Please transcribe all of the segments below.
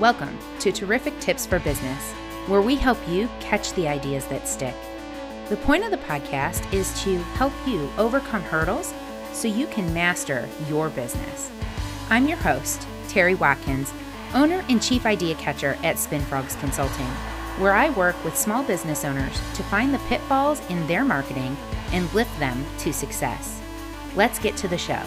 Welcome to Terrific Tips for Business, where we help you catch the ideas that stick. The point of the podcast is to help you overcome hurdles so you can master your business. I'm your host, Terry Watkins, owner and chief idea catcher at SpinFrogs Consulting, where I work with small business owners to find the pitfalls in their marketing and lift them to success. Let's get to the show.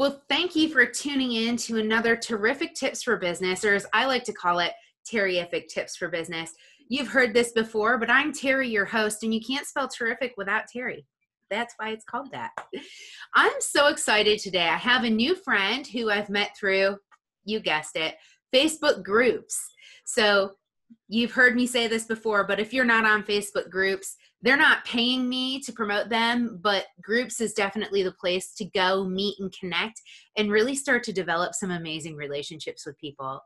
Well, thank you for tuning in to another terrific tips for business, or as I like to call it, terrific tips for business. You've heard this before, but I'm Terry, your host, and you can't spell terrific without Terry. That's why it's called that. I'm so excited today. I have a new friend who I've met through, you guessed it, Facebook groups. So you've heard me say this before, but if you're not on Facebook groups, they're not paying me to promote them, but groups is definitely the place to go meet and connect and really start to develop some amazing relationships with people.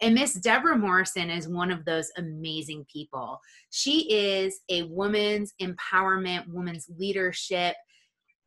And Miss Deborah Morrison is one of those amazing people. She is a woman's empowerment, woman's leadership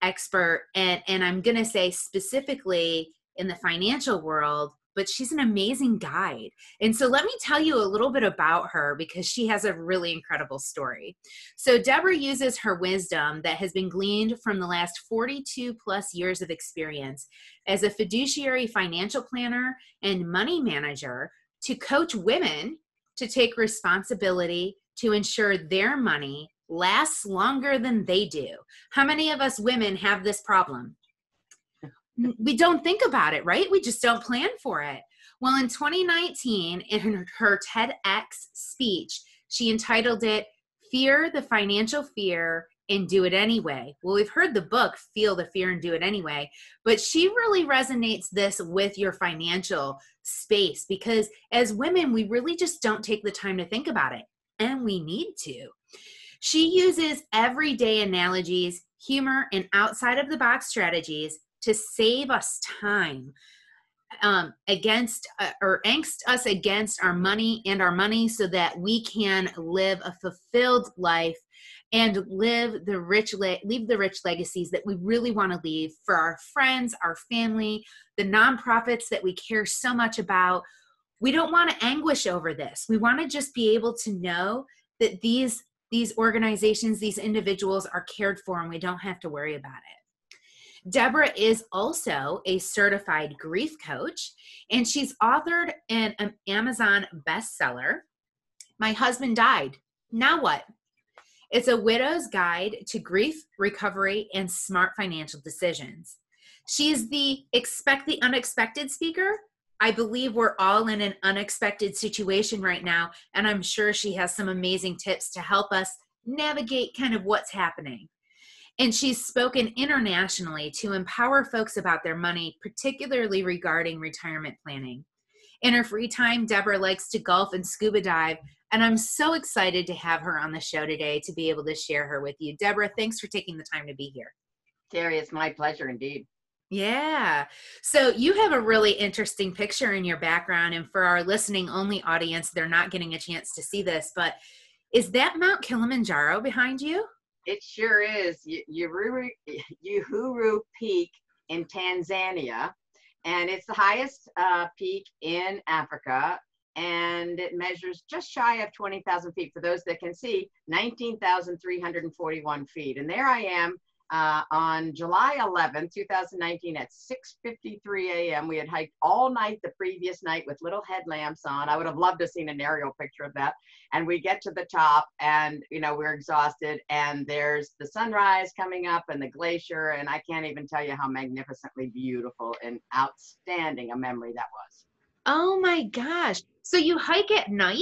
expert. And, and I'm going to say specifically in the financial world, but she's an amazing guide. And so let me tell you a little bit about her because she has a really incredible story. So Deborah uses her wisdom that has been gleaned from the last 42 plus years of experience as a fiduciary financial planner and money manager to coach women to take responsibility to ensure their money lasts longer than they do. How many of us women have this problem? We don't think about it, right? We just don't plan for it. Well, in 2019, in her TEDx speech, she entitled it Feel the Financial Fear and Do It Anyway. Well, we've heard the book Feel the Fear and Do It Anyway, but she really resonates this with your financial space because as women, we really just don't take the time to think about it, and we need to. She uses everyday analogies, humor, and outside of the box strategies to save us time um, against uh, or angst us against our money and our money so that we can live a fulfilled life and live the rich le- leave the rich legacies that we really want to leave for our friends our family the nonprofits that we care so much about. We don't want to anguish over this. We want to just be able to know that these these organizations these individuals are cared for and we don't have to worry about it Deborah is also a certified grief coach, and she's authored an, an Amazon bestseller. My husband died. Now what? It's a widow's guide to grief, recovery, and smart financial decisions. She's the expect the unexpected speaker. I believe we're all in an unexpected situation right now, and I'm sure she has some amazing tips to help us navigate kind of what's happening. And she's spoken internationally to empower folks about their money, particularly regarding retirement planning. In her free time, Deborah likes to golf and scuba dive, and I'm so excited to have her on the show today to be able to share her with you. Deborah, thanks for taking the time to be here. Terry, it's my pleasure indeed. Yeah. So you have a really interesting picture in your background. And for our listening only audience, they're not getting a chance to see this, but is that Mount Kilimanjaro behind you? It sure is. Uhuru, Uhuru Peak in Tanzania, and it's the highest uh, peak in Africa, and it measures just shy of 20,000 feet. For those that can see, 19,341 feet. And there I am uh, on July 11, 2019 at 6.53 a.m. We had hiked all night the previous night with little headlamps on. I would have loved to have seen an aerial picture of that. And we get to the top and, you know, we're exhausted and there's the sunrise coming up and the glacier. And I can't even tell you how magnificently beautiful and outstanding a memory that was. Oh my gosh. So you hike at night?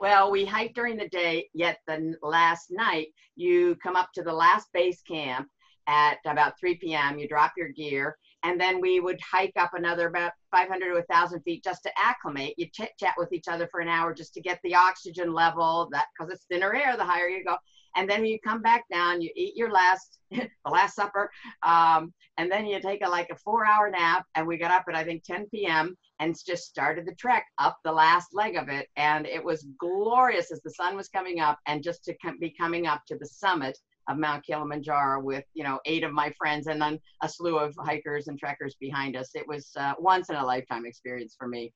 Well, we hike during the day, yet the last night you come up to the last base camp at about 3 p.m. You drop your gear, and then we would hike up another about 500 to 1,000 feet just to acclimate. You chit chat with each other for an hour just to get the oxygen level. That because it's thinner air, the higher you go. And then you come back down, you eat your last, the last supper, um, and then you take a like a four-hour nap. And we got up at I think 10 p.m and just started the trek up the last leg of it. And it was glorious as the sun was coming up and just to be coming up to the summit of Mount Kilimanjaro with, you know, eight of my friends and then a slew of hikers and trekkers behind us. It was uh, once in a lifetime experience for me.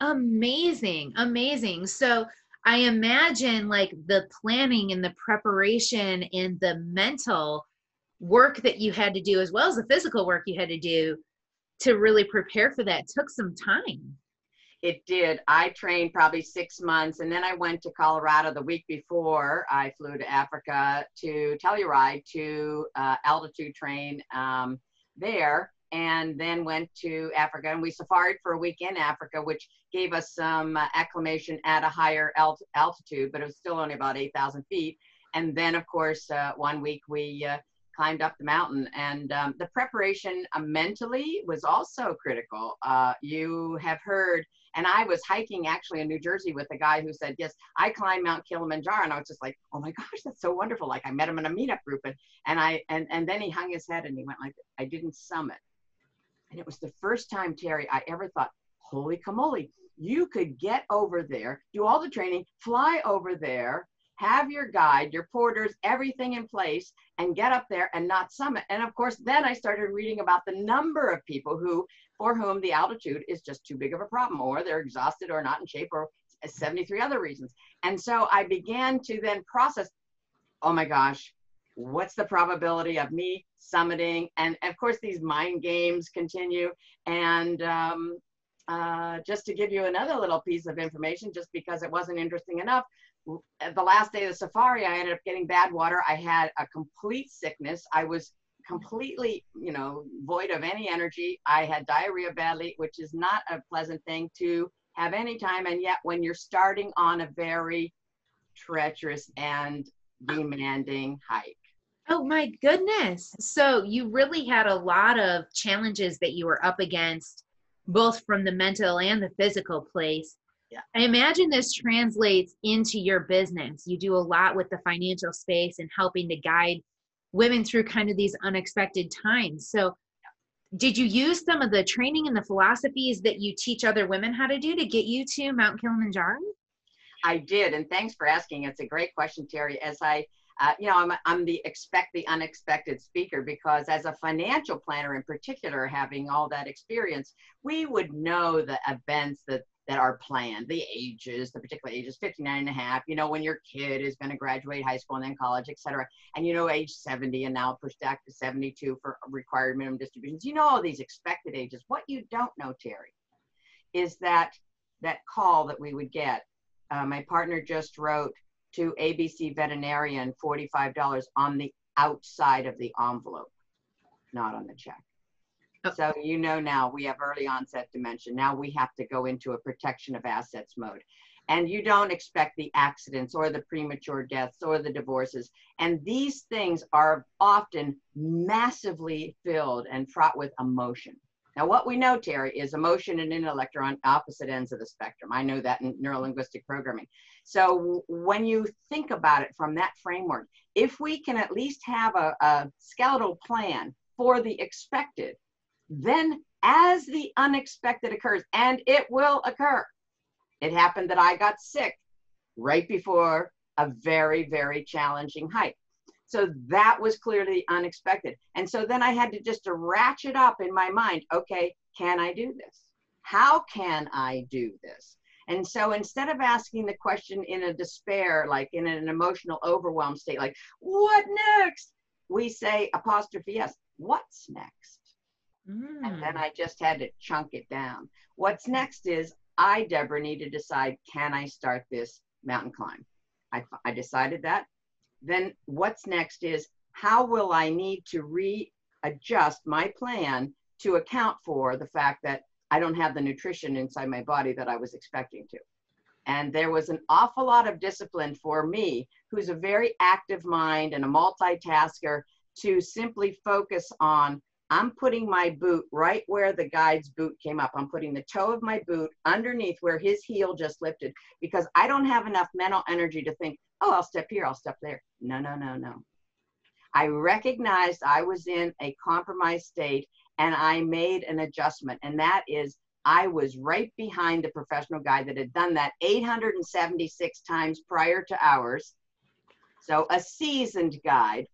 Amazing, amazing. So I imagine like the planning and the preparation and the mental work that you had to do, as well as the physical work you had to do to really prepare for that, took some time. It did. I trained probably six months, and then I went to Colorado the week before I flew to Africa to Telluride to uh, altitude train um, there and then went to Africa and we safaried for a week in Africa, which gave us some uh, acclimation at a higher alt- altitude, but it was still only about 8,000 feet. And then, of course, uh, one week we uh, climbed up the mountain, and um, the preparation uh, mentally was also critical. Uh, you have heard, and I was hiking actually in New Jersey with a guy who said, "Yes, I climbed Mount Kilimanjaro," and I was just like, "Oh my gosh, that's so wonderful!" Like I met him in a meetup group, and and I and and then he hung his head and he went like, "I didn't summit." And it was the first time, Terry, I ever thought, holy camoli, you could get over there, do all the training, fly over there, have your guide, your porters, everything in place, and get up there and not summit. And of course, then I started reading about the number of people who, for whom the altitude is just too big of a problem, or they're exhausted or not in shape, or 73 other reasons. And so I began to then process, oh my gosh, what's the probability of me summiting? And of course, these mind games continue. And um, uh, just to give you another little piece of information, just because it wasn't interesting enough, the last day of the safari, I ended up getting bad water. I had a complete sickness. I was completely, you know, void of any energy. I had diarrhea badly, which is not a pleasant thing to have any time. And yet, when you're starting on a very treacherous and demanding hike, Oh my goodness. So you really had a lot of challenges that you were up against, both from the mental and the physical place. Yeah. I imagine this translates into your business. You do a lot with the financial space and helping to guide women through kind of these unexpected times. So, did you use some of the training and the philosophies that you teach other women how to do to get you to Mount Kilimanjaro? I did, and thanks for asking. It's a great question, Terry. As I uh, you know, I'm, I'm the expect the unexpected speaker because as a financial planner in particular, having all that experience, we would know the events that that are planned, the ages, the particular ages, 59 and a half, you know, when your kid is going to graduate high school and then college, et cetera. And, you know, age 70 and now pushed back to 72 for required minimum distributions. You know, all these expected ages. What you don't know, Terry, is that that call that we would get. Uh, my partner just wrote to ABC veterinarian $45 on the outside of the envelope, not on the check. Oh. So you know now we have early onset dementia. Now we have to go into a protection of assets mode. And you don't expect the accidents or the premature deaths or the divorces. And these things are often massively filled and fraught with emotion. Now, what we know, Terry, is emotion and intellect are on opposite ends of the spectrum. I know that in neurolinguistic programming. So when you think about it from that framework, if we can at least have a, a skeletal plan for the expected, then as the unexpected occurs, and it will occur, it happened that I got sick right before a very, very challenging hike. So that was clearly unexpected. And so then I had to just to ratchet up in my mind, okay, can I do this? How can I do this? And so instead of asking the question in a despair, like in an emotional overwhelm state, like, what next? We say apostrophe yes, what's next? Mm. And then I just had to chunk it down. What's next is I, Deborah, need to decide can I start this mountain climb? I, I decided that then what's next is how will I need to readjust my plan to account for the fact that I don't have the nutrition inside my body that I was expecting to. And there was an awful lot of discipline for me, who's a very active mind and a multitasker, to simply focus on I'm putting my boot right where the guide's boot came up. I'm putting the toe of my boot underneath where his heel just lifted because I don't have enough mental energy to think, oh, I'll step here, I'll step there. No, no, no, no. I recognized I was in a compromised state and I made an adjustment. And that is, I was right behind the professional guy that had done that 876 times prior to ours. So a seasoned guide.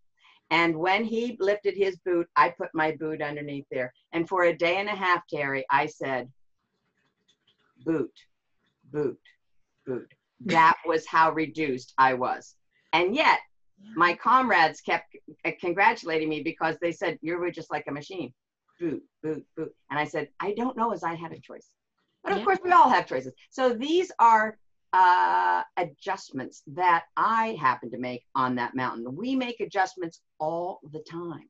And when he lifted his boot, I put my boot underneath there. And for a day and a half, Terry, I said, boot, boot, boot. That was how reduced I was. And yet, my comrades kept congratulating me because they said, You were just like a machine. Boot, boot, boot. And I said, I don't know as I had a choice. But of yeah. course, we all have choices. So these are uh, adjustments that I happen to make on that mountain. We make adjustments all the time.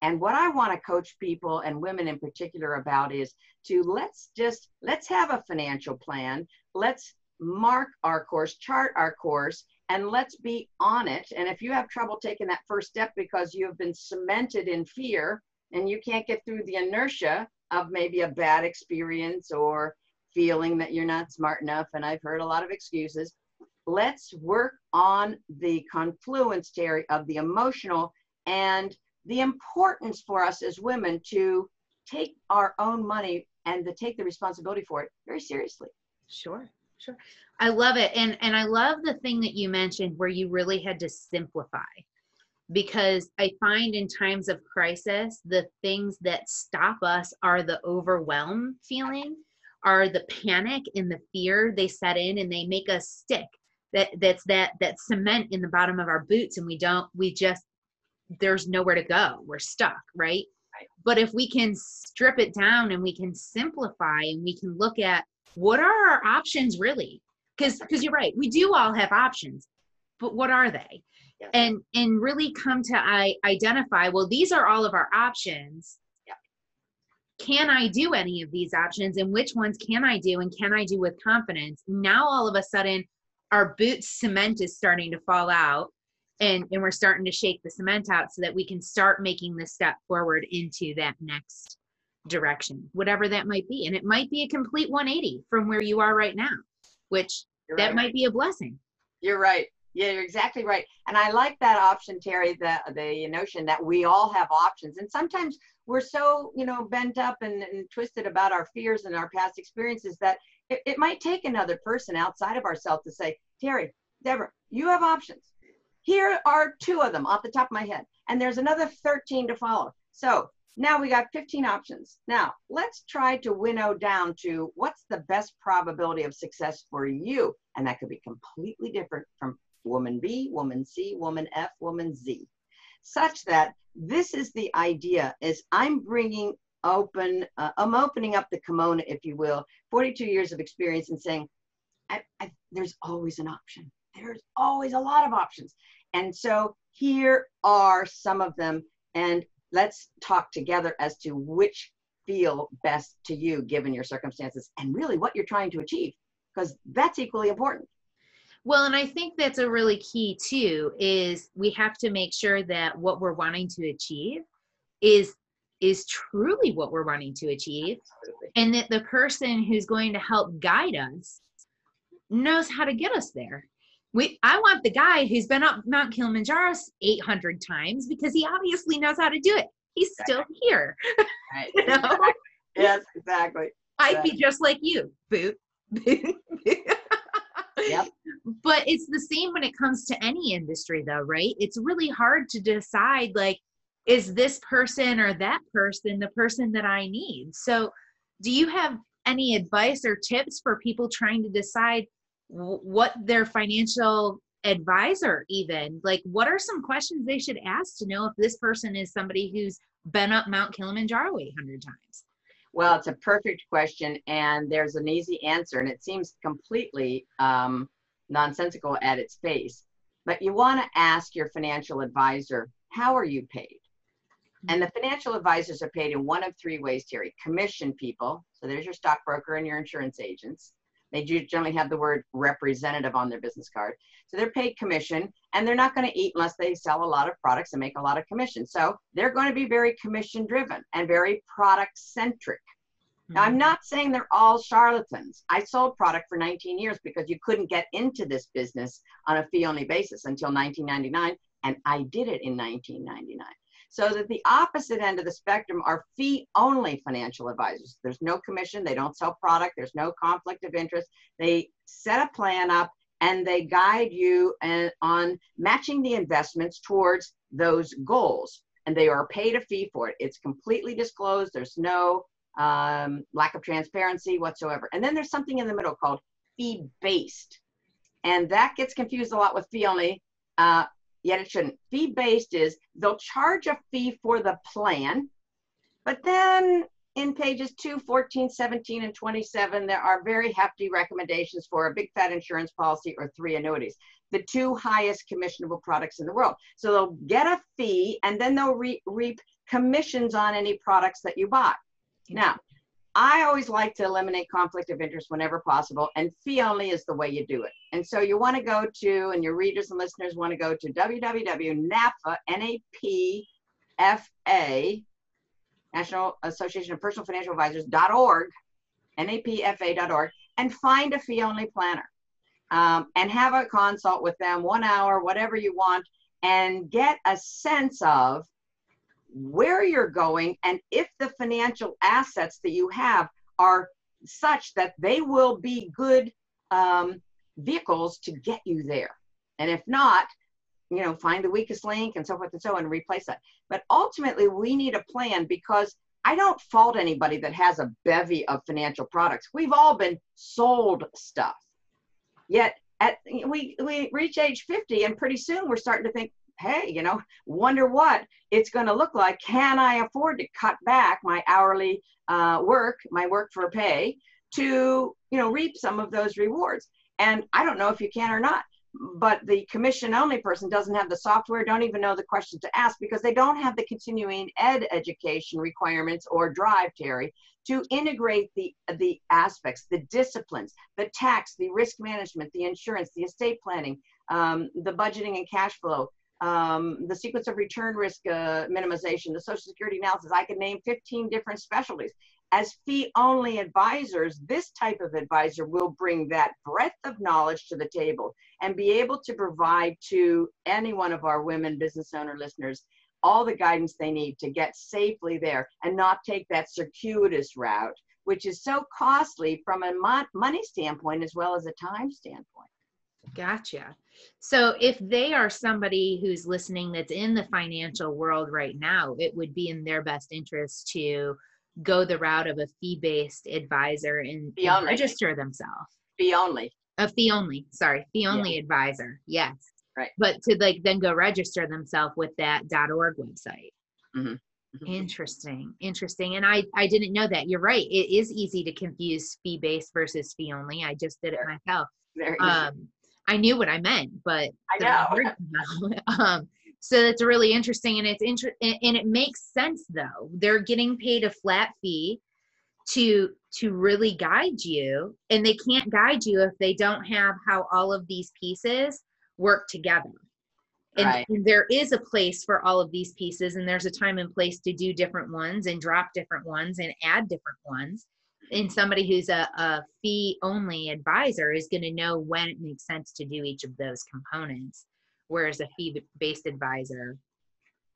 And what I want to coach people and women in particular about is to let's just let's have a financial plan. Let's mark our course, chart our course, and let's be on it. And if you have trouble taking that first step because you have been cemented in fear and you can't get through the inertia of maybe a bad experience or feeling that you're not smart enough, and I've heard a lot of excuses. Let's work on the confluence, Terry, of the emotional and the importance for us as women to take our own money and to take the responsibility for it very seriously. Sure, sure. I love it. And and I love the thing that you mentioned where you really had to simplify. Because I find in times of crisis, the things that stop us are the overwhelm feeling are the panic and the fear they set in and they make us stick that that's that that cement in the bottom of our boots and we don't we just there's nowhere to go we're stuck right? right but if we can strip it down and we can simplify and we can look at what are our options really because because you're right we do all have options but what are they yeah. and and really come to i identify well these are all of our options can I do any of these options and which ones can I do and can I do with confidence? Now all of a sudden our boot cement is starting to fall out and, and we're starting to shake the cement out so that we can start making the step forward into that next direction, whatever that might be. And it might be a complete 180 from where you are right now, which you're that right. might be a blessing. You're right. Yeah, you're exactly right. And I like that option, Terry, the the notion that we all have options. And sometimes we're so you know bent up and, and twisted about our fears and our past experiences that it, it might take another person outside of ourselves to say terry deborah you have options here are two of them off the top of my head and there's another 13 to follow so now we got 15 options. Now let's try to winnow down to what's the best probability of success for you? And that could be completely different from woman b woman c woman f woman z such that this is the idea is i'm bringing open uh, i'm opening up the kimono if you will 42 years of experience and saying I, I, there's always an option. There's always a lot of options. And so here are some of them. And let's talk together as to which feel best to you given your circumstances and really what you're trying to achieve because that's equally important well, and I think that's a really key too is we have to make sure that what we're wanting to achieve is is truly what we're wanting to achieve Absolutely. and that the person who's going to help guide us knows how to get us there. We I want the guy who's been up Mount Kilimanjaro 800 times because he obviously knows how to do it. He's still here. Right. you know? Yes, exactly. I'd be just like you, boot. yep. But it's the same when it comes to any industry, though, right? It's really hard to decide, like, is this person or that person the person that I need? So, do you have any advice or tips for people trying to decide what their financial advisor even like what are some questions they should ask to know if this person is somebody who's been up mount kilimanjaro 800 times well, it's a perfect question, and there's an easy answer, and it seems completely um, nonsensical at its face. But you want to ask your financial advisor, how are you paid? And the financial advisors are paid in one of three ways, Terry. Commission people, so there's your stockbroker and your insurance agents. They generally have the word representative on their business card. So they're paid commission and they're not going to eat unless they sell a lot of products and make a lot of commission. So they're going to be very commission driven and very product centric. Now, I'm mm-hmm. not saying they're all charlatans. I sold product for 19 years because you couldn't get into this business on a fee only basis until 1999, and I did it in 1999 so that the opposite end of the spectrum are fee only financial advisors. There's no commission, they don't sell product, there's no conflict of interest. They set a plan up and they guide you and, on matching the investments towards those goals and they are paid a fee for it. It's completely disclosed. There's no um, lack of transparency whatsoever. And then there's something in the middle called fee based. And that gets confused a lot with fee only, uh, yet it shouldn't. Fee based is they'll charge a fee for the plan, but then in pages 2, 14, 17, and 27, there are very hefty recommendations for a big fat insurance policy or three annuities, the two highest commissionable products in the world. So they'll get a fee and then they'll re reap commissions on any products that you buy. Now, I always like to eliminate conflict of interest whenever possible, and fee only is the way you do it. And so you want to go to, and your readers and listeners want to go to www.napfa, N-A-P-F-A, National Association of Personal Financial Advisors.org, napfa.org, and find a fee only planner. Um, and have a consult with them, one hour, whatever you want, and get a sense of where you're going and if the financial assets that you have are such that they will be good um, vehicles to get you there. And if not, you know, find the weakest link and so forth and so on and replace that. But ultimately, we need a plan because I don't fault anybody that has a bevy of financial products. We've all been sold stuff. Yet at we we reach age 50 and pretty soon we're starting to think, hey, you know, wonder what it's going to look like. Can I afford to cut back my hourly uh, work, my work for pay, to you know reap some of those rewards? And I don't know if you can or not but the commission only person doesn't have the software, don't even know the questions to ask because they don't have the continuing ed education requirements or drive, Terry, to integrate the, the aspects, the disciplines, the tax, the risk management, the insurance, the estate planning, um, the budgeting and cash flow, um, the sequence of return risk uh, minimization, the social security analysis. I can name 15 different specialties as fee only advisors, this type of advisor will bring that breadth of knowledge to the table and be able to provide to any one of our women business owner listeners all the guidance they need to get safely there and not take that circuitous route, which is so costly from a money standpoint as well as a time standpoint. Gotcha. So if they are somebody who's listening that's in the financial world right now, it would be in their best interest to go the route of a fee-based advisor and, and register themselves. Fee only. A fee only. Sorry, fee only yeah. advisor. Yes. Right. But to like then go register themselves with that .org website. Mm-hmm. Mm-hmm. Interesting, interesting. And I I didn't know that. You're right. It is easy to confuse fee based versus fee only. I just did it myself. Very um, I knew what I meant, but I know. um, so that's really interesting and it's inter- and it makes sense though they're getting paid a flat fee to to really guide you and they can't guide you if they don't have how all of these pieces work together and, right. and there is a place for all of these pieces and there's a time and place to do different ones and drop different ones and add different ones and somebody who's a, a fee only advisor is going to know when it makes sense to do each of those components whereas a fee-based advisor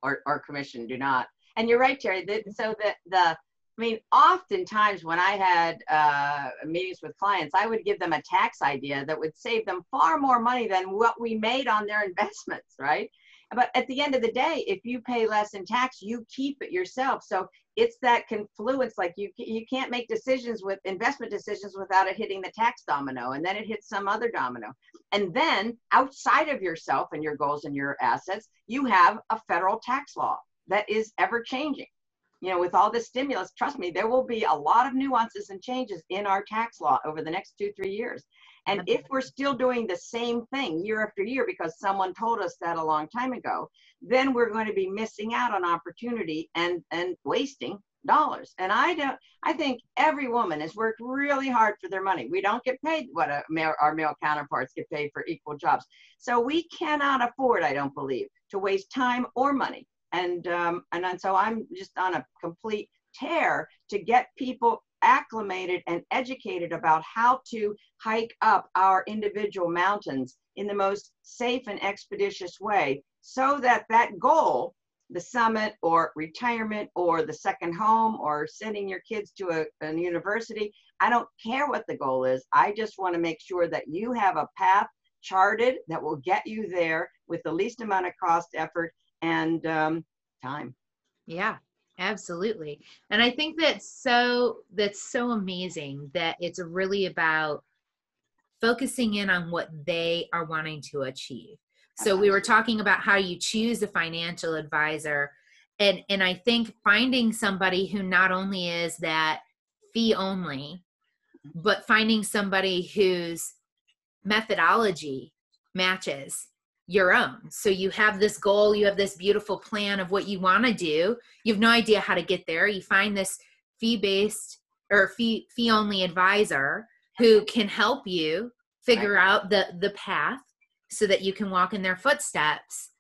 or, or commission do not. And you're right, Terry. The, so the the I mean, oftentimes when I had uh, meetings with clients, I would give them a tax idea that would save them far more money than what we made on their investments, right? But at the end of the day, if you pay less in tax, you keep it yourself. So it's that confluence. Like you, you can't make decisions with investment decisions without it hitting the tax domino, and then it hits some other domino. And then outside of yourself and your goals and your assets, you have a federal tax law that is ever changing. You know, with all this stimulus, trust me, there will be a lot of nuances and changes in our tax law over the next two, three years. And if we're still doing the same thing year after year because someone told us that a long time ago, then we're going to be missing out on opportunity and, and wasting dollars. And I don't, I think every woman has worked really hard for their money. We don't get paid what a male, our male counterparts get paid for equal jobs. So we cannot afford, I don't believe, to waste time or money. And, um, and, and so I'm just on a complete tear to get people acclimated and educated about how to hike up our individual mountains in the most safe and expeditious way so that that goal the summit or retirement or the second home or sending your kids to a, a university i don't care what the goal is i just want to make sure that you have a path charted that will get you there with the least amount of cost effort and um, time. Yeah, absolutely. And I think that's so that's so amazing that it's really about focusing in on what they are wanting to achieve. So we were talking about how you choose a financial advisor and and I think finding somebody who not only is that fee only mm-hmm. but finding somebody whose methodology matches your own. So you have this goal, you have this beautiful plan of what you want to do. You have no idea how to get there. You find this fee-based or fee fee only advisor who can help you figure right. out the the path so that you can walk in their footsteps.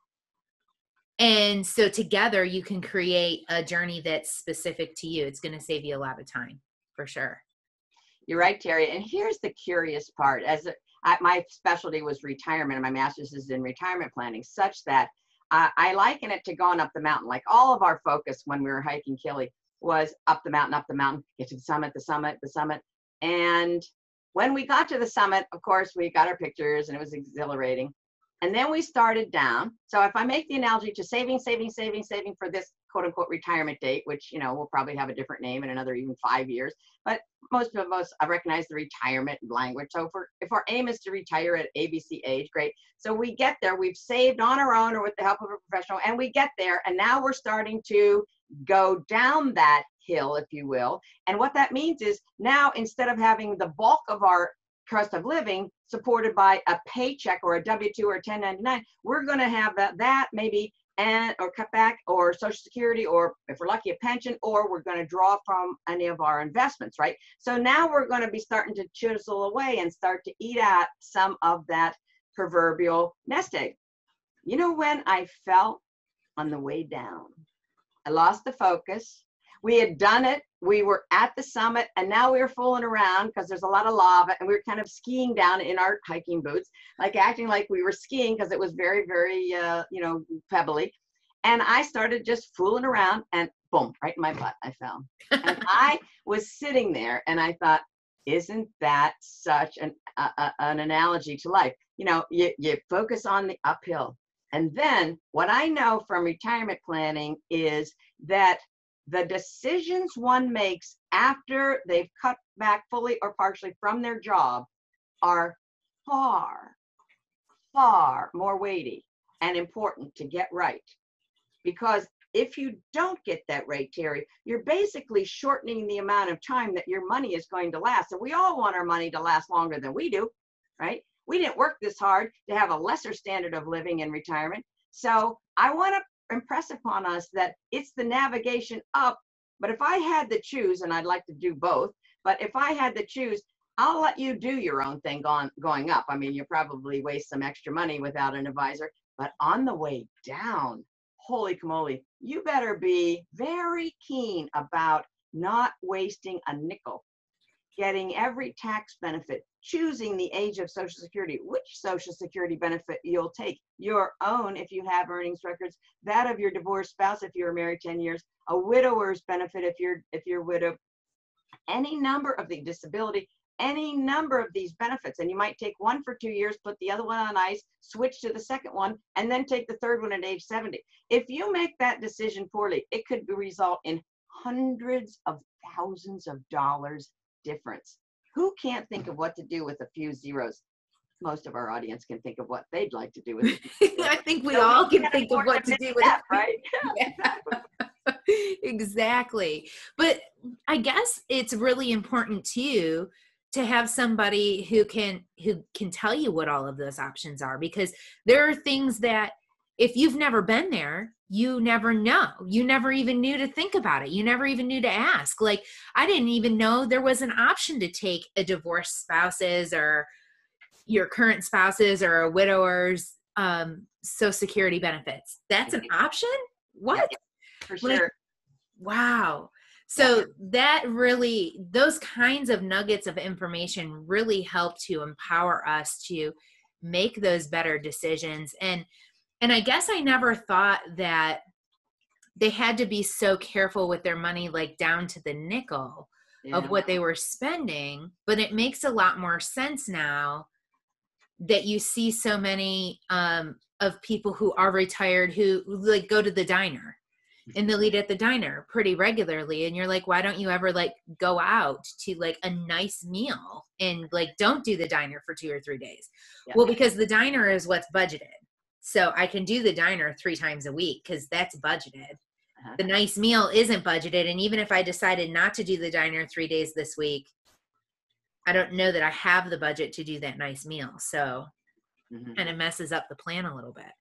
And so together you can create a journey that's specific to you. It's going to save you a lot of time for sure. You're right, Terry. And here's the curious part. As a, I, my specialty was retirement, and my master's is in retirement planning, such that uh, I liken it to going up the mountain. Like all of our focus when we were hiking Kili was up the mountain, up the mountain, get to the summit, the summit, the summit. And when we got to the summit, of course, we got our pictures and it was exhilarating. And then we started down. So if I make the analogy to saving, saving, saving, saving for this quote unquote retirement date, which, you know, will probably have a different name in another even five years, but most of us recognize the retirement language. So if, if our aim is to retire at ABC age, great. So we get there, we've saved on our own or with the help of a professional, and we get there, and now we're starting to go down that hill, if you will. And what that means is now instead of having the bulk of our cost of living supported by a paycheck or a W-2 or a 1099, we're going to have that, that maybe and or cut back or social security or if we're lucky a pension or we're going to draw from any of our investments right? So now we're going to be starting to chisel away and start to eat at some of that proverbial nest egg. You know when i felt on the way down? I lost the focus we had done it. We were at the summit, and now we were fooling around because there's a lot of lava, and we were kind of skiing down in our hiking boots, like acting like we were skiing because it was very, very, uh, you know, pebbly. And I started just fooling around, and boom, right in my butt, I fell. and I was sitting there, and I thought, isn't that such an uh, an analogy to life? You know, you you focus on the uphill, and then what I know from retirement planning is that the decisions one makes after they've cut back fully or partially from their job are far, far more weighty and important to get right. Because if you don't get that right, Terry, you're basically shortening the amount of time that your money is going to last. And we all want our money to last longer than we do, right? We didn't work this hard to have a lesser standard of living in retirement. So I want to impress upon us that it's the navigation up. But if I had to choose, and I'd like to do both, but if I had to choose, I'll let you do your own thing going, going up. I mean, you probably waste some extra money without an advisor, but on the way down, holy camoli, you better be very keen about not wasting a nickel, getting every tax benefit, choosing the age of Social Security, which Social Security benefit you'll take, your own if you have earnings records, that of your divorced spouse if you were married 10 years, a widower's benefit if you're if you're widowed, any number of the disability, any number of these benefits. And you might take one for two years, put the other one on ice, switch to the second one, and then take the third one at age 70. If you make that decision poorly, it could result in hundreds of thousands of dollars difference who can't think of what to do with a few zeros? Most of our audience can think of what they'd like to do with it. I think we so all we can think of what to do with that. Right? yeah. exactly. But I guess it's really important too to have somebody who can who can tell you what all of those options are because there are things that if you've never been there, you never know. You never even knew to think about it. You never even knew to ask. Like, I didn't even know there was an option to take a divorced spouse's or your current spouse's or a widower's um, social security benefits. That's an option? What? Yeah, for sure. Like, wow. So yeah. that really, those kinds of nuggets of information really help to empower us to make those better decisions. And and I guess I never thought that they had to be so careful with their money, like down to the nickel yeah. of what they were spending. But it makes a lot more sense now that you see so many um, of people who are retired who like go to the diner and they'll eat at the diner pretty regularly and you're like why don't you ever like go out to like a nice meal and like don't do the diner for two or three days yeah. well because the diner is what's budgeted so i can do the diner three times a week because that's budgeted uh-huh. the nice meal isn't budgeted and even if i decided not to do the diner three days this week i don't know that i have the budget to do that nice meal so mm-hmm. kind of messes up the plan a little bit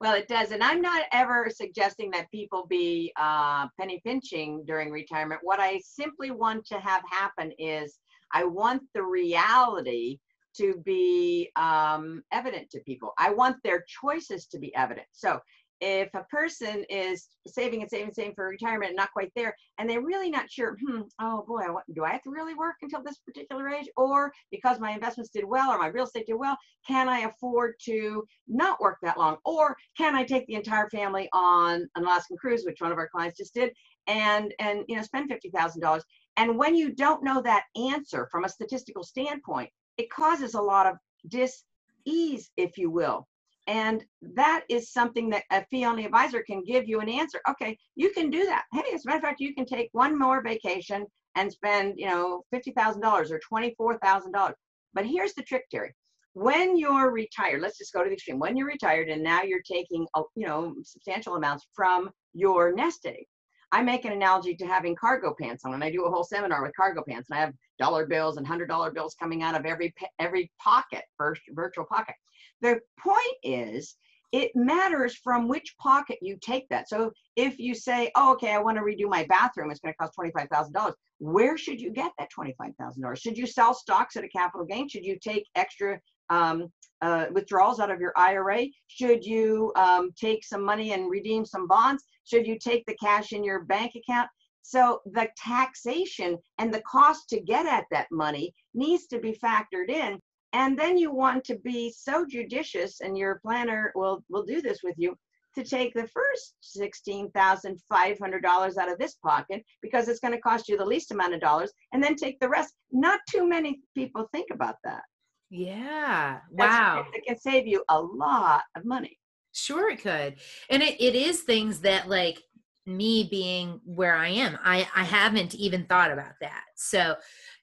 well, it does. And I'm not ever suggesting that people be uh, penny pinching during retirement. What I simply want to have happen is I want the reality to be um, evident to people. I want their choices to be evident. So if a person is saving and saving and saving for retirement and not quite there and they're really not sure hmm, oh boy do i have to really work until this particular age or because my investments did well or my real estate did well can i afford to not work that long or can i take the entire family on an alaskan cruise which one of our clients just did and and you know spend $50000 and when you don't know that answer from a statistical standpoint it causes a lot of dis-ease if you will and that is something that a fee only advisor can give you an answer. Okay, you can do that. Hey, as a matter of fact, you can take one more vacation and spend, you know, $50,000 or $24,000. But here's the trick, Terry. When you're retired, let's just go to the extreme. When you're retired and now you're taking, uh, you know, substantial amounts from your nest egg. I make an analogy to having cargo pants on, and I do a whole seminar with cargo pants, and I have dollar bills and hundred dollar bills coming out of every every pocket, first virtual pocket. The point is, it matters from which pocket you take that. So if you say, oh, okay, I want to redo my bathroom, it's going to cost $25,000. Where should you get that $25,000? Should you sell stocks at a capital gain? Should you take extra um, uh, withdrawals out of your IRA? Should you um, take some money and redeem some bonds? Should you take the cash in your bank account? So the taxation and the cost to get at that money needs to be factored in and then you want to be so judicious and your planner will will do this with you to take the first $16,500 out of this pocket because it's going to cost you the least amount of dollars and then take the rest. Not too many people think about that. Yeah. Wow. It can save you a lot of money. Sure it could. And it, it is things that like me being where I am, I, I haven't even thought about that. So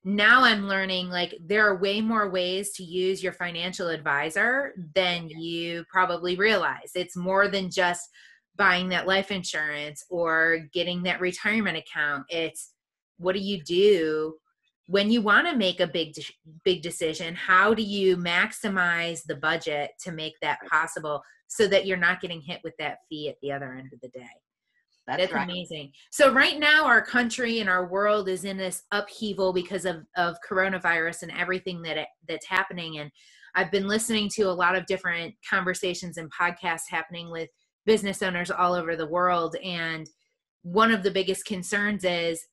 now I'm learning like there are way more ways to use your financial advisor than you probably realize. It's more than just buying that life insurance or getting that retirement account. It's what do you do when you want to make a big big decision? How do you maximize the budget to make that possible so that you're not getting hit with that fee at the other end of the day? That's, That's right. amazing. So right now our country and our world is in this upheaval because of, of coronavirus and everything that it, that's happening. And I've been listening to a lot of different conversations and podcasts happening with business owners all over the world. And one of the biggest concerns is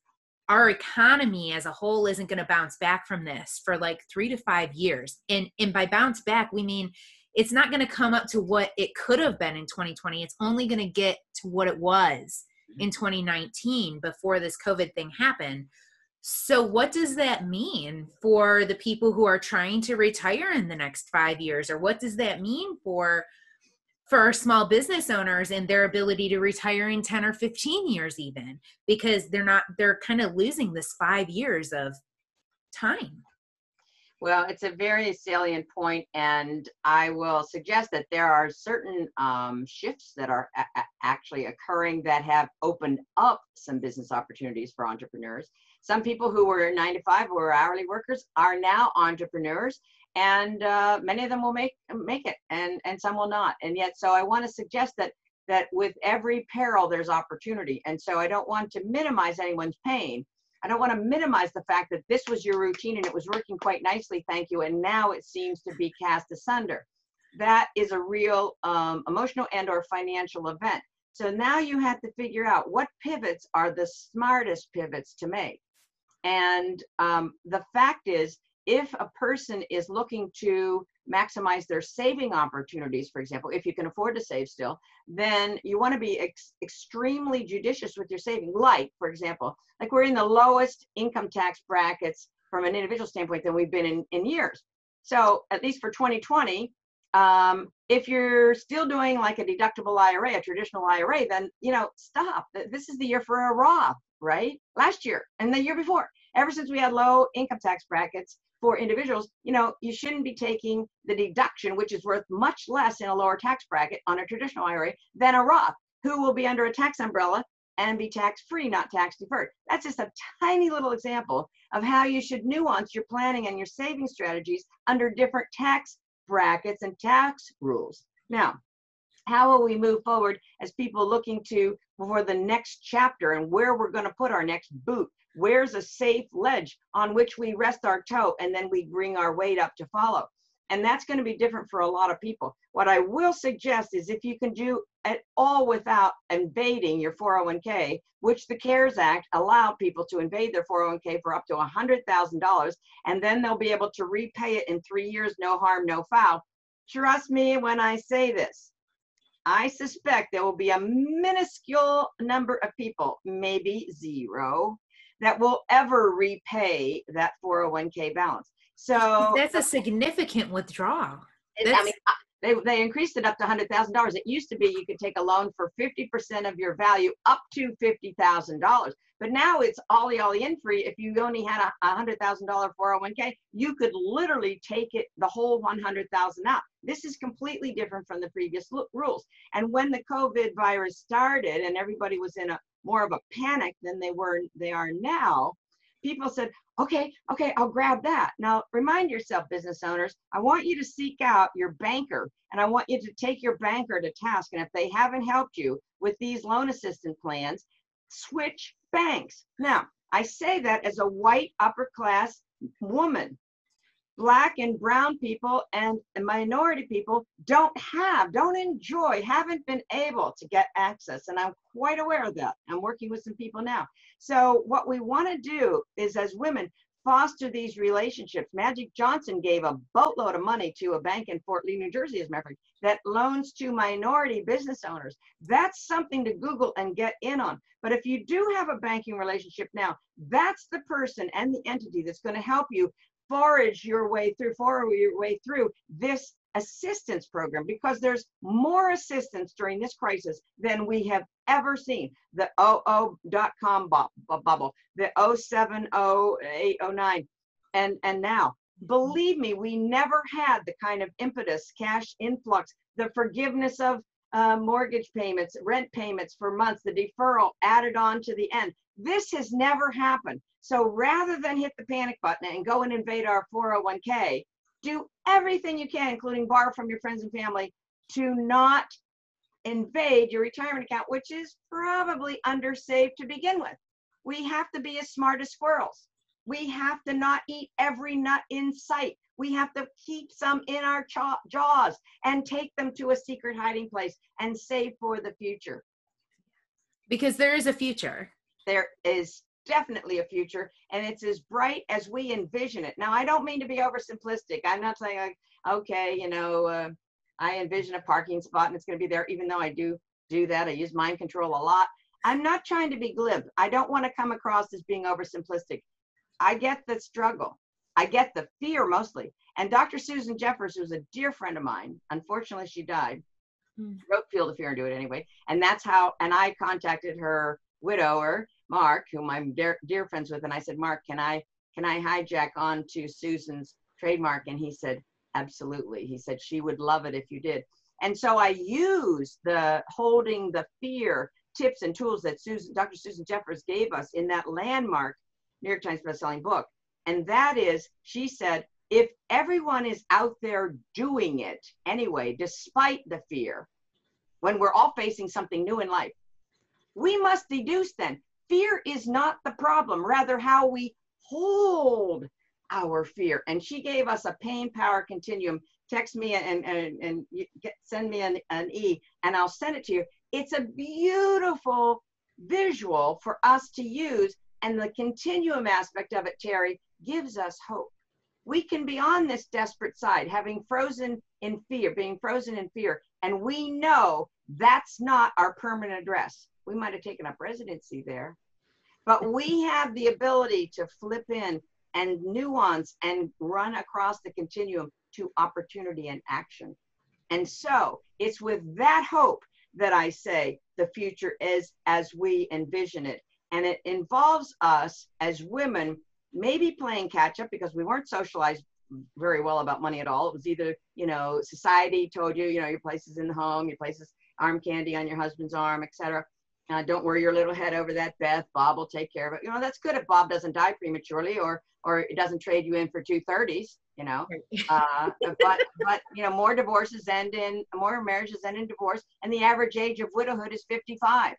our economy as a whole isn't going to bounce back from this for like three to five years. And and by bounce back, we mean it's not going to come up to what it could have been in 2020. It's only going to get to what it was mm-hmm. in 2019 before this COVID thing happened. So, what does that mean for the people who are trying to retire in the next five years? Or what does that mean for for small business owners and their ability to retire in 10 or 15 years even because they're not they're kind of losing this five years of time well, it's a very salient point, and I will suggest that there are certain um, shifts that are actually occurring that have opened up some business opportunities for entrepreneurs. Some people who were nine to five who were hourly workers are now entrepreneurs, and uh, many of them will make make it, and and some will not. And yet, so I want to suggest that that with every peril there's opportunity, and so I don't want to minimize anyone's pain I don't want to minimize the fact that this was your routine and it was working quite nicely, thank you, and now it seems to be cast asunder. That is a real um, emotional and or financial event. So now you have to figure out what pivots are the smartest pivots to make. And um, the fact is, if a person is looking to maximize their saving opportunities, for example, if you can afford to save still, then you want to be ex- extremely judicious with your saving. Like, for example, like we're in the lowest income tax brackets from an individual standpoint than we've been in, in years. So, at least for 2020, um, if you're still doing like a deductible IRA, a traditional IRA, then you know stop. This is the year for a Roth, right? Last year and the year before. Ever since we had low income tax brackets for individuals, you know, you shouldn't be taking the deduction, which is worth much less in a lower tax bracket on a traditional IRA than a Roth, who will be under a tax umbrella and be tax free, not tax deferred. That's just a tiny little example of how you should nuance your planning and your saving strategies under different tax brackets and tax rules. Now, how will we move forward as people looking to for the next chapter and where we're going to put our next boot? Where's a safe ledge on which we rest our toe and then we bring our weight up to follow? And that's going to be different for a lot of people. What I will suggest is if you can do it all without invading your 401k, which the CARES Act allowed people to invade their 401k for up to $100,000, and then they'll be able to repay it in three years, no harm, no foul. Trust me when I say this. I suspect there will be a minuscule number of people, maybe zero, that will ever repay that 401k balance. So that's a significant withdrawal. I mean, uh, they, they increased it up to $100,000. It used to be you could take a loan for 50% of your value up to $50,000. But now it's ollie ollie in free. If you only had a $100,000 401k, you could literally take it the whole 100,000 out. This is completely different from the previous rules. And when the COVID virus started and everybody was in a more of a panic than they were they are now, people said, okay, okay, I'll grab that. Now, remind yourself, business owners, I want you to seek out your banker and I want you to take your banker to task. And if they haven't helped you with these loan assistance plans, switch banks. Now, I say that as a white upper class woman black and brown people and minority people don't have, don't enjoy, haven't been able to get access. And I'm quite aware of that. I'm working with some people now. So, what we want to do is, as women, foster these relationships. Magic Johnson gave a boatload of money to a bank in Fort Lee, New Jersey, as a matter of fact, that loans to minority business owners. That's something to Google and get in on. But if you do have a banking relationship now, that's the person and the entity that's going to help you forage your way through, forage your way through this assistance program because there's more assistance during this crisis than we have ever seen. The OO.com bubble, the 070809, and, and now. Believe me, we never had the kind of impetus, cash influx, the forgiveness of uh, mortgage payments, rent payments for months, the deferral added on to the end. This has never happened. So rather than hit the panic button and go and invade our 401k, do everything you can, including borrow from your friends and family, to not invade your retirement account, which is probably undersaved to begin with. We have to be as smart as squirrels. We have to not eat every nut in sight. We have to keep some in our jaws and take them to a secret hiding place and save for the future. Because there is a future. There is definitely a future and it's as bright as we envision it. Now, I don't mean to be oversimplistic. I'm not saying, like, okay, you know, uh, I envision a parking spot and it's going to be there, even though I do do that. I use mind control a lot. I'm not trying to be glib. I don't want to come across as being oversimplistic. I get the struggle. I get the fear mostly. And Dr. Susan Jeffers, who's a dear friend of mine, unfortunately she died, mm. wrote Feel the Fear and Do It Anyway. And that's how, and I contacted her widower Mark, whom I'm dear, dear friends with, and I said, Mark, can I can I hijack onto Susan's trademark? And he said, absolutely. He said she would love it if you did. And so I used the holding the fear tips and tools that Susan, Dr. Susan Jeffers gave us in that landmark New York Times bestselling book. And that is, she said, if everyone is out there doing it anyway, despite the fear, when we're all facing something new in life, we must deduce then fear is not the problem, rather, how we hold our fear. And she gave us a pain power continuum. Text me and, and, and get, send me an, an E, and I'll send it to you. It's a beautiful visual for us to use. And the continuum aspect of it, Terry, gives us hope. We can be on this desperate side, having frozen in fear, being frozen in fear, and we know that's not our permanent address we might have taken up residency there. But we have the ability to flip in and nuance and run across the continuum to opportunity and action. And so it's with that hope that I say the future is as we envision it. And it involves us as women maybe playing catch up because we weren't socialized very well about money at all. It was either, you know, society told you, you know, your place is in the home, your place is arm candy on your husband's arm, etc. Uh, don't worry your little head over that, Beth. Bob will take care of it. You know, that's good if Bob doesn't die prematurely or or it doesn't trade you in for two thirties. You know, uh, but but you know, more divorces end in more marriages end in divorce, and the average age of widowhood is fifty five.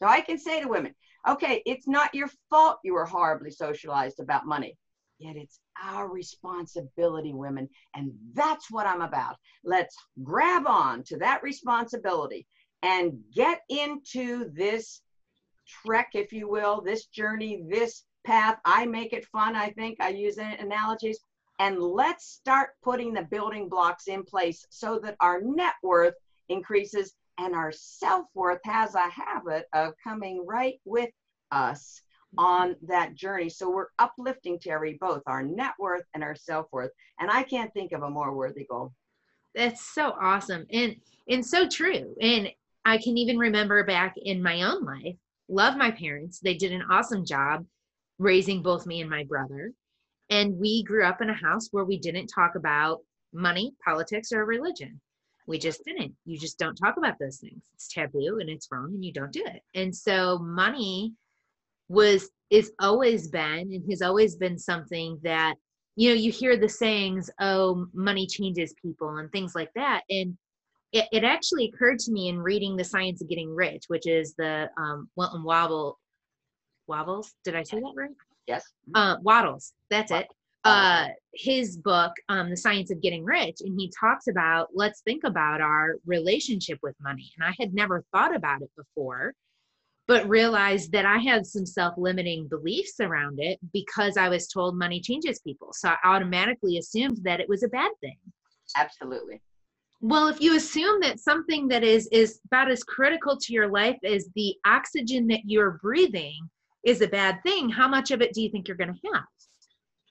So I can say to women, okay, it's not your fault you were horribly socialized about money. Yet it's our responsibility, women. And that's what I'm about. Let's grab on to that responsibility and get into this trek, if you will, this journey, this path. I make it fun, I think. I use analogies. And let's start putting the building blocks in place so that our net worth increases and our self worth has a habit of coming right with us on that journey. So we're uplifting Terry both our net worth and our self worth. And I can't think of a more worthy goal. That's so awesome and and so true. And I can even remember back in my own life, love my parents. They did an awesome job raising both me and my brother. And we grew up in a house where we didn't talk about money, politics, or religion. We just didn't. You just don't talk about those things. It's taboo and it's wrong and you don't do it. And so money was is always been and has always been something that you know you hear the sayings oh money changes people and things like that and it, it actually occurred to me in reading the science of getting rich which is the um Wilton Wobble Wobbles? Did I say that right? Yes. Uh Wattles. That's it. Uh his book um the science of getting rich and he talks about let's think about our relationship with money. And i had never thought about it before but realized that I had some self limiting beliefs around it because I was told money changes people. So I automatically assumed that it was a bad thing. Absolutely. Well, if you assume that something that is is about as critical to your life as the oxygen that you're breathing is a bad thing, how much of it do you think you're going to have?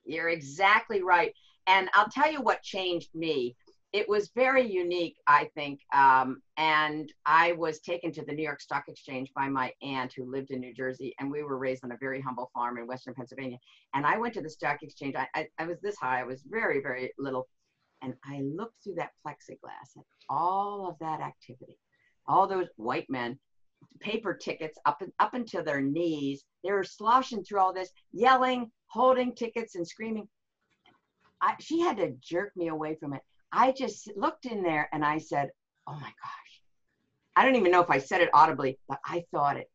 You're exactly right. And I'll tell you what changed me it was very unique, I think. Um, and I was taken to the New York Stock Exchange by my aunt who lived in New Jersey, and we were raised on a very humble farm in Western Pennsylvania. And I went to the Stock Exchange. I, I, I was this high. I was very, very little. And I looked through that plexiglass at all of that activity, all those white men, paper tickets up, and up into their knees. They were sloshing through all this, yelling, holding tickets, and screaming. I, she had to jerk me away from it. I just looked in there and I said, oh my gosh. I don't even know if I said it audibly, but I thought it.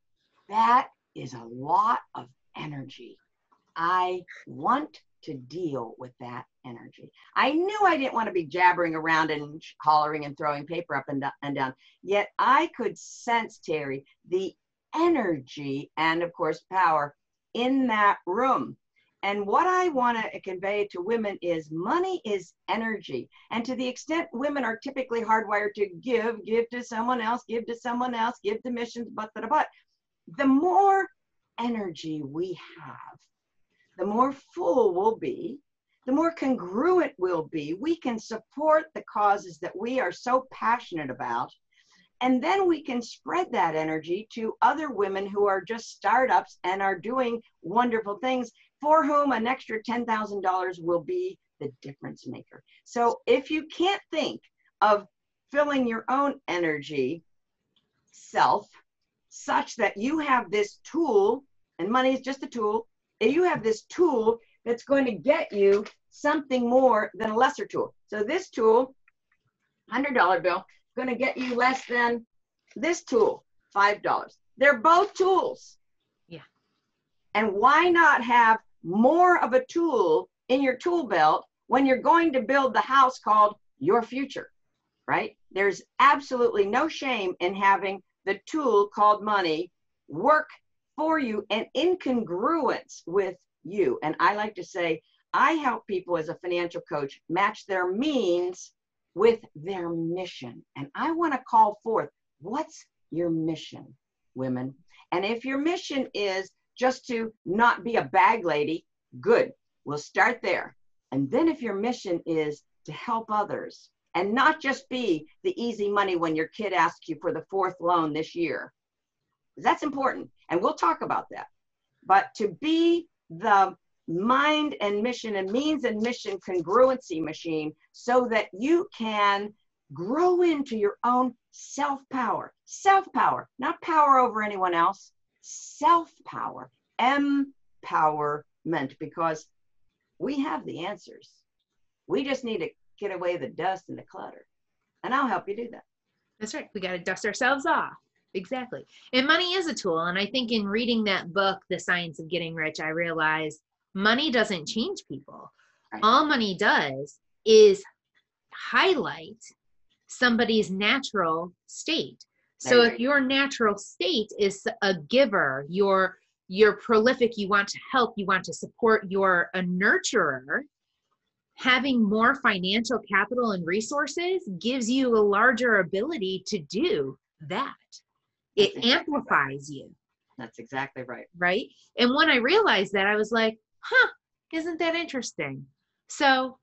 That is a lot of energy. I want to deal with that energy. I knew I didn't want to be jabbering around and hollering and throwing paper up and, and down. Yet I could sense, Terry, the energy and, of course, power in that room. And what I want to convey to women is money is energy. And to the extent women are typically hardwired to give, give to someone else, give to someone else, give to missions, but, but, but, the more energy we have, the more full we'll be, the more congruent we'll be. We can support the causes that we are so passionate about. And then we can spread that energy to other women who are just startups and are doing wonderful things for whom an extra $10,000 will be the difference maker. So if you can't think of filling your own energy self such that you have this tool, and money is just a tool, if you have this tool that's going to get you something more than a lesser tool. So this tool, $100 bill, going to get you less than this tool, $5. They're both tools. Yeah. And why not have more of a tool in your tool belt when you're going to build the house called your future, right? There's absolutely no shame in having the tool called money work for you and in congruence with you. And I like to say, I help people as a financial coach match their means with their mission. And I want to call forth what's your mission, women? And if your mission is just to not be a bag lady, good. We'll start there. And then if your mission is to help others and not just be the easy money when your kid asks you for the fourth loan this year. That's important. And we'll talk about that. But to be the mind and mission and means and mission congruency machine so that you can grow into your own self power. Self power, not power over anyone else, self power, empowerment, because we have the answers. We just need to get away the dust and the clutter. And I'll help you do that. That's right. We got to dust ourselves off. Exactly. And money is a tool. And I think in reading that book, The Science of Getting Rich, I realized money doesn't change people. Right. All money does is highlight somebody's natural state. So if your natural state is a giver, you're you're prolific, you want to help, you want to support, you're a nurturer, having more financial capital and resources gives you a larger ability to do that. It amplifies you. That's exactly right. Right. And when I realized that, I was like, huh, isn't that interesting? So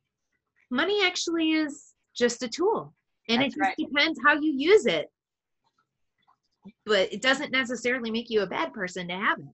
money actually is just a tool and That's it just right. depends how you use it. But it doesn't necessarily make you a bad person to have it.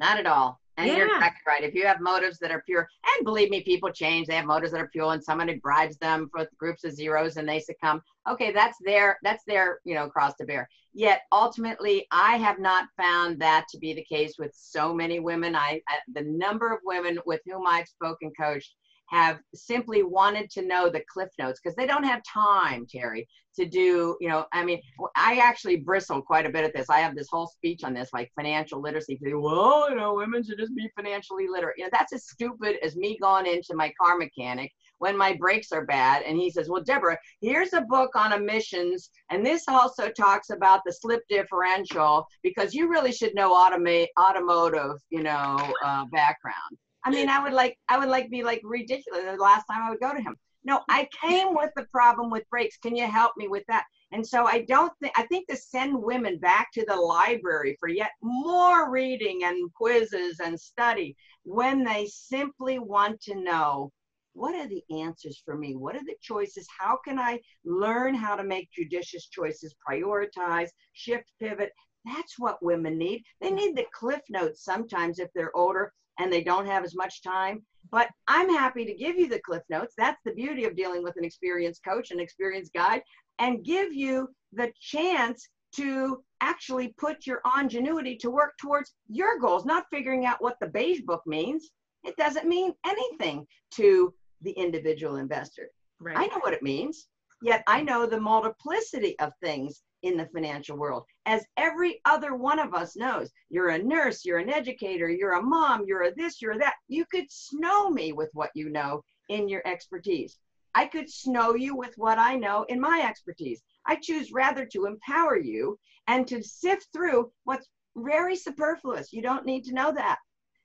Not at all. And yeah. you're exactly right. If you have motives that are pure, and believe me, people change. They have motives that are pure, and somebody bribes them for groups of zeros, and they succumb. Okay, that's their that's their you know cross to bear. Yet ultimately, I have not found that to be the case with so many women. I, I the number of women with whom I've spoken, coached, have simply wanted to know the cliff notes because they don't have time, Terry, to do, you know, I mean, I actually bristle quite a bit at this. I have this whole speech on this, like financial literacy. Well, you know, women should just be financially literate. You know, that's as stupid as me going into my car mechanic when my brakes are bad. And he says, Well, Deborah, here's a book on emissions. And this also talks about the slip differential because you really should know automotive, you know, uh, background. I mean, I would like, I would like be like ridiculous the last time I would go to him. No, I came with the problem with breaks. Can you help me with that? And so I don't think, I think to send women back to the library for yet more reading and quizzes and study when they simply want to know what are the answers for me? What are the choices? How can I learn how to make judicious choices, prioritize, shift, pivot? That's what women need. They need the cliff notes sometimes if they're older and they don't have as much time. But I'm happy to give you the cliff notes. That's the beauty of dealing with an experienced coach, an experienced guide, and give you the chance to actually put your ingenuity to work towards your goals, not figuring out what the beige book means. It doesn't mean anything to the individual investor. Right. I know what it means, yet I know the multiplicity of things in the financial world. As every other one of us knows, you're a nurse, you're an educator, you're a mom, you're a this, you're a that. You could snow me with what you know in your expertise. I could snow you with what I know in my expertise. I choose rather to empower you and to sift through what's very superfluous. You don't need to know that.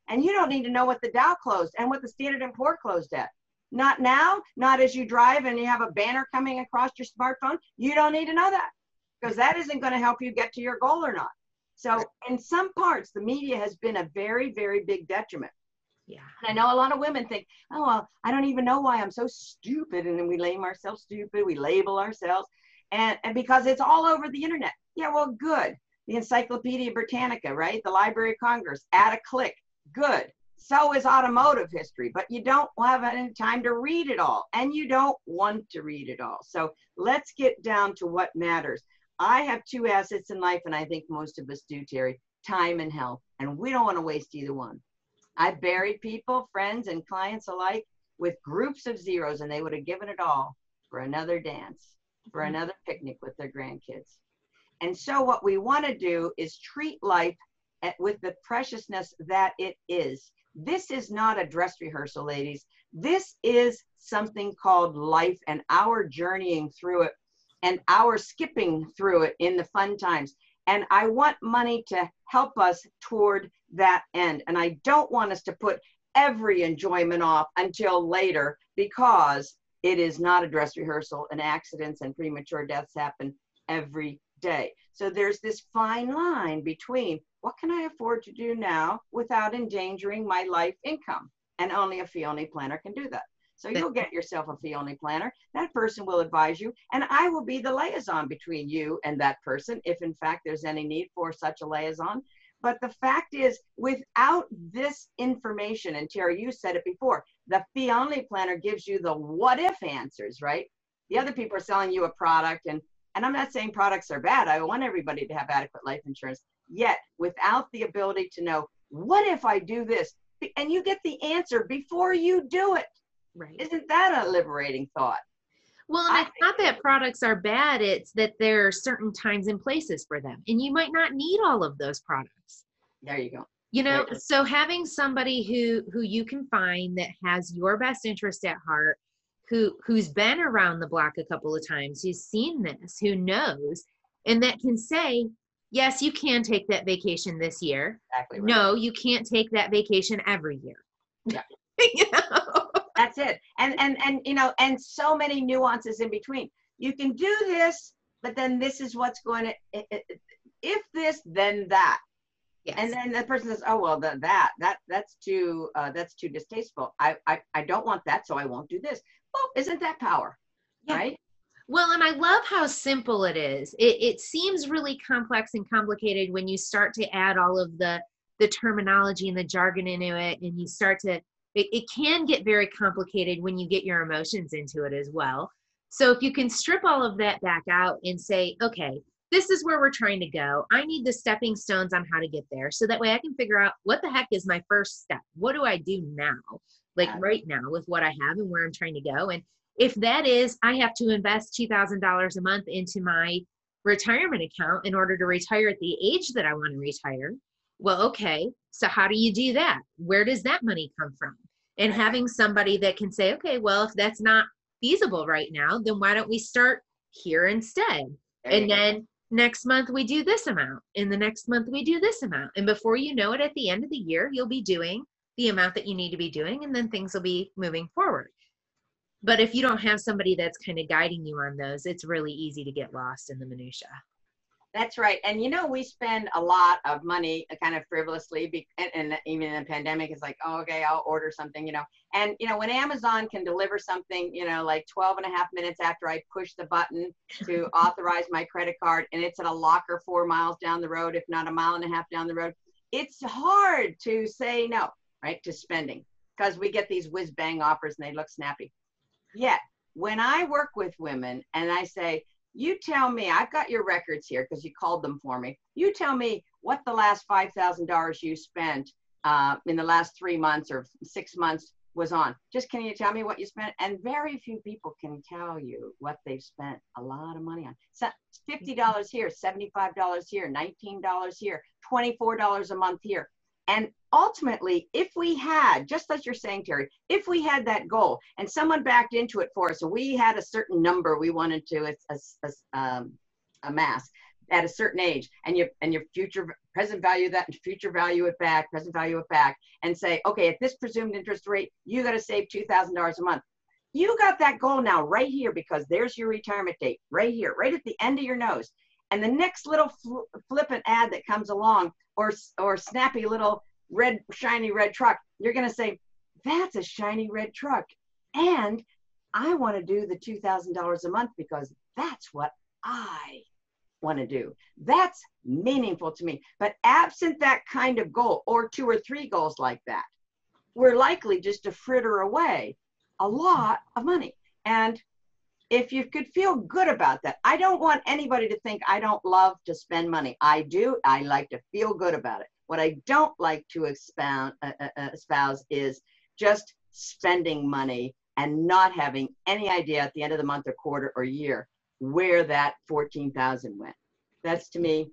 And you don't need to know what the Dow closed and what the Standard & Poor closed at. Not now, not as you drive and you have a banner coming across your smartphone. You don't need to know that because that isn't going to help you get to your goal or not. So, in some parts, the media has been a very, very big detriment. Yeah. And I know a lot of women think, oh, well, I don't even know why I'm so stupid. And then we name ourselves stupid, we label ourselves, and, and because it's all over the internet. Yeah, well, good. The Encyclopedia Britannica, right? The Library of Congress, at a click. Good. So is automotive history, but you don't have any time to read it all, and you don't want to read it all. So let's get down to what matters. I have two assets in life, and I think most of us do, Terry time and health. And we don't want to waste either one. I've buried people, friends, and clients alike with groups of zeros, and they would have given it all for another dance, for mm-hmm. another picnic with their grandkids. And so, what we want to do is treat life at, with the preciousness that it is. This is not a dress rehearsal, ladies. This is something called life and our journeying through it and our skipping through it in the fun times. And I want money to help us toward that end. And I don't want us to put every enjoyment off until later because it is not a dress rehearsal and accidents and premature deaths happen every day. So there's this fine line between what can I afford to do now without endangering my life income? And only a only planner can do that. So you'll get yourself a fee only planner. That person will advise you, and I will be the liaison between you and that person if, in fact, there's any need for such a liaison. But the fact is, without this information, and Terry, you said it before, the fee only planner gives you the what if answers, right? The other people are selling you a product, and and I'm not saying products are bad. I want everybody to have adequate life insurance. Yet, without the ability to know, what if I do this? And you get the answer before you do it. Right. Isn't that a liberating thought? Well, and it's not that products are bad, it's that there are certain times and places for them. And you might not need all of those products. There you go. You know, so having somebody who who you can find that has your best interest at heart, who who's been around the block a couple of times, who's seen this, who knows, and that can say, yes, you can take that vacation this year. Exactly. Right. No, you can't take that vacation every year. Yeah. you know? That's it. And and and you know, and so many nuances in between. You can do this, but then this is what's going to if this, then that. Yes. And then the person says, "Oh well, the, that that that's too uh, that's too distasteful. I, I I don't want that, so I won't do this." Well, isn't that power? Yeah. Right. Well, and I love how simple it is. It, it seems really complex and complicated when you start to add all of the the terminology and the jargon into it, and you start to. It, it can get very complicated when you get your emotions into it as well. So if you can strip all of that back out and say, okay, this is where we're trying to go. I need the stepping stones on how to get there. So that way I can figure out what the heck is my first step? What do I do now? Like right now with what I have and where I'm trying to go. And if that is, I have to invest $2,000 a month into my retirement account in order to retire at the age that I want to retire. Well, okay. So how do you do that? Where does that money come from? And having somebody that can say, okay, well, if that's not feasible right now, then why don't we start here instead? and then next month we do this amount and the next month we do this amount and before you know it at the end of the year you'll be doing the amount that you need to be doing and then things will be moving forward but if you don't have somebody that's kind of guiding you on those it's really easy to get lost in the minutia that's right. And you know, we spend a lot of money kind of frivolously, be, and, and, even in the pandemic, it's like, oh, okay, I'll order something, you know. And, you know, when Amazon can deliver something, you know, like 12 and a half minutes after I push the button to authorize my credit card and it's at a locker four miles down the road, if not a mile and a half down the road, it's hard to say no, right, to spending because we get these whiz bang offers and they look snappy. Yet, when I work with women and I say, you tell me, I've got your records here because you called them for me. You tell me what the last $5,000 you spent uh, in the last three months or six months was on. Just can you tell me what you spent? And very few people can tell you what they've spent a lot of money on. So $50 here, $75 here, $19 here, $24 a month here. And ultimately, if we had, just as you're saying, Terry, if we had that goal and someone backed into it for us, and we had a certain number we wanted to um, amass at a certain age, and your and your future present value that future value it back, present value it back, and say, okay, at this presumed interest rate, you got to save two thousand dollars a month. You got that goal now right here because there's your retirement date right here, right at the end of your nose. And the next little fl- flippant ad that comes along or or snappy little red shiny red truck you're going to say that's a shiny red truck. And i want to do the $2000 a month because that's what i want to do. That's meaningful to me. But absent that kind of goal or two or three goals like that we're likely just to fritter away a lot of money. And if you could feel good about that i don't want anybody to think i don't love to spend money. I do. I like to feel good about it what i don't like to expound, uh, uh, uh, espouse is just spending money and not having any idea at the end of the month or quarter or year where that 14000 went. That's to me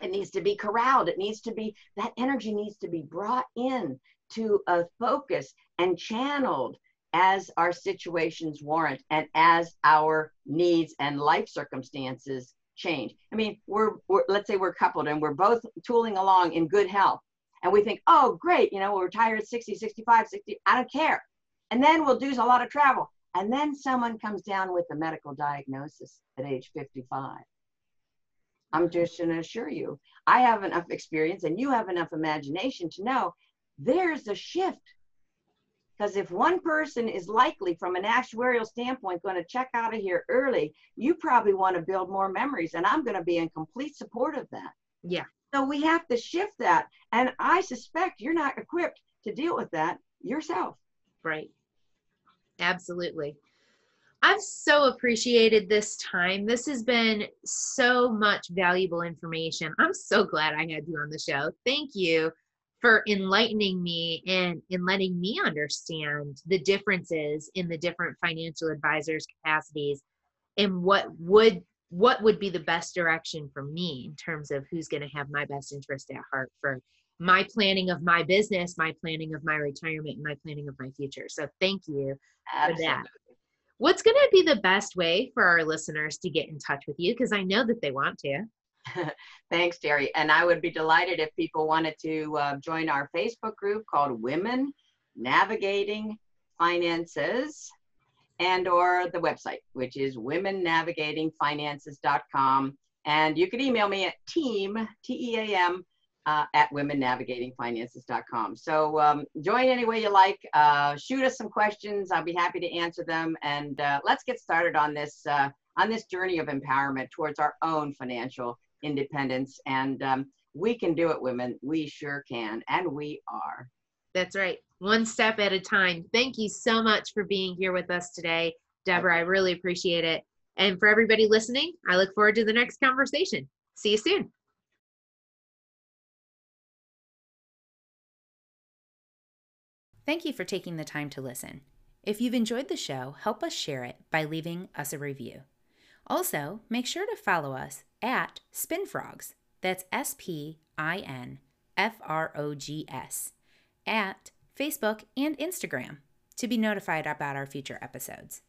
it needs to be corralled. It needs to be that energy needs to be brought in to a focus and channeled as our situations warrant and as our needs and life circumstances change. I mean, we're, we're, let's say we're coupled and we're both tooling along in good health. And we think, oh, great, you know, we'll retire at 60, 65, 60, I don't care. And then we'll do a lot of travel. And then someone comes down with a medical diagnosis at age 55. I'm just going to assure you, I have enough experience and you have enough imagination to know there's a shift Because if one person is likely, from an actuarial standpoint, going to check out of here early, you probably want to build more memories. And I'm going to be in complete support of that. Yeah. So we have to shift that. And I suspect you're not equipped to deal with that yourself. Right. Absolutely. I've so appreciated this time. This has been so much valuable information. I'm so glad I had you on the show. Thank you for enlightening me and in letting me understand the differences in the different financial advisors capacities and what would what would be the best direction for me in terms of who's going to have my best interest at heart for my planning of my business, my planning of my retirement, and my planning of my future. So thank you Absolutely. for that. What's going to be the best way for our listeners to get in touch with you? Because I know that they want to. Thanks, Terry. And I would be delighted if people wanted to uh, join our Facebook group called Women Navigating Finances and or the website, which is womennavigatingfinances.com. And you can email me at team, T-E-A-M, uh, at womennavigatingfinances.com. So um, join any way you like. Uh, shoot us some questions. I'll be happy to answer them. And uh, let's get started on this uh, on this journey of empowerment towards our own financial independence. And um, we can do it, women. We sure can, and we are. That's right. One step at a time. Thank you so much for being here with us today, Deborah. I really appreciate it. And for everybody listening, I look forward to the next conversation. See you soon. Thank you for taking the time to listen. If you've enjoyed the show, help us share it by leaving us a review. Also, make sure to follow us at SpinFrogs. That's S P I N F R O G S at Facebook and Instagram to be notified about our future episodes.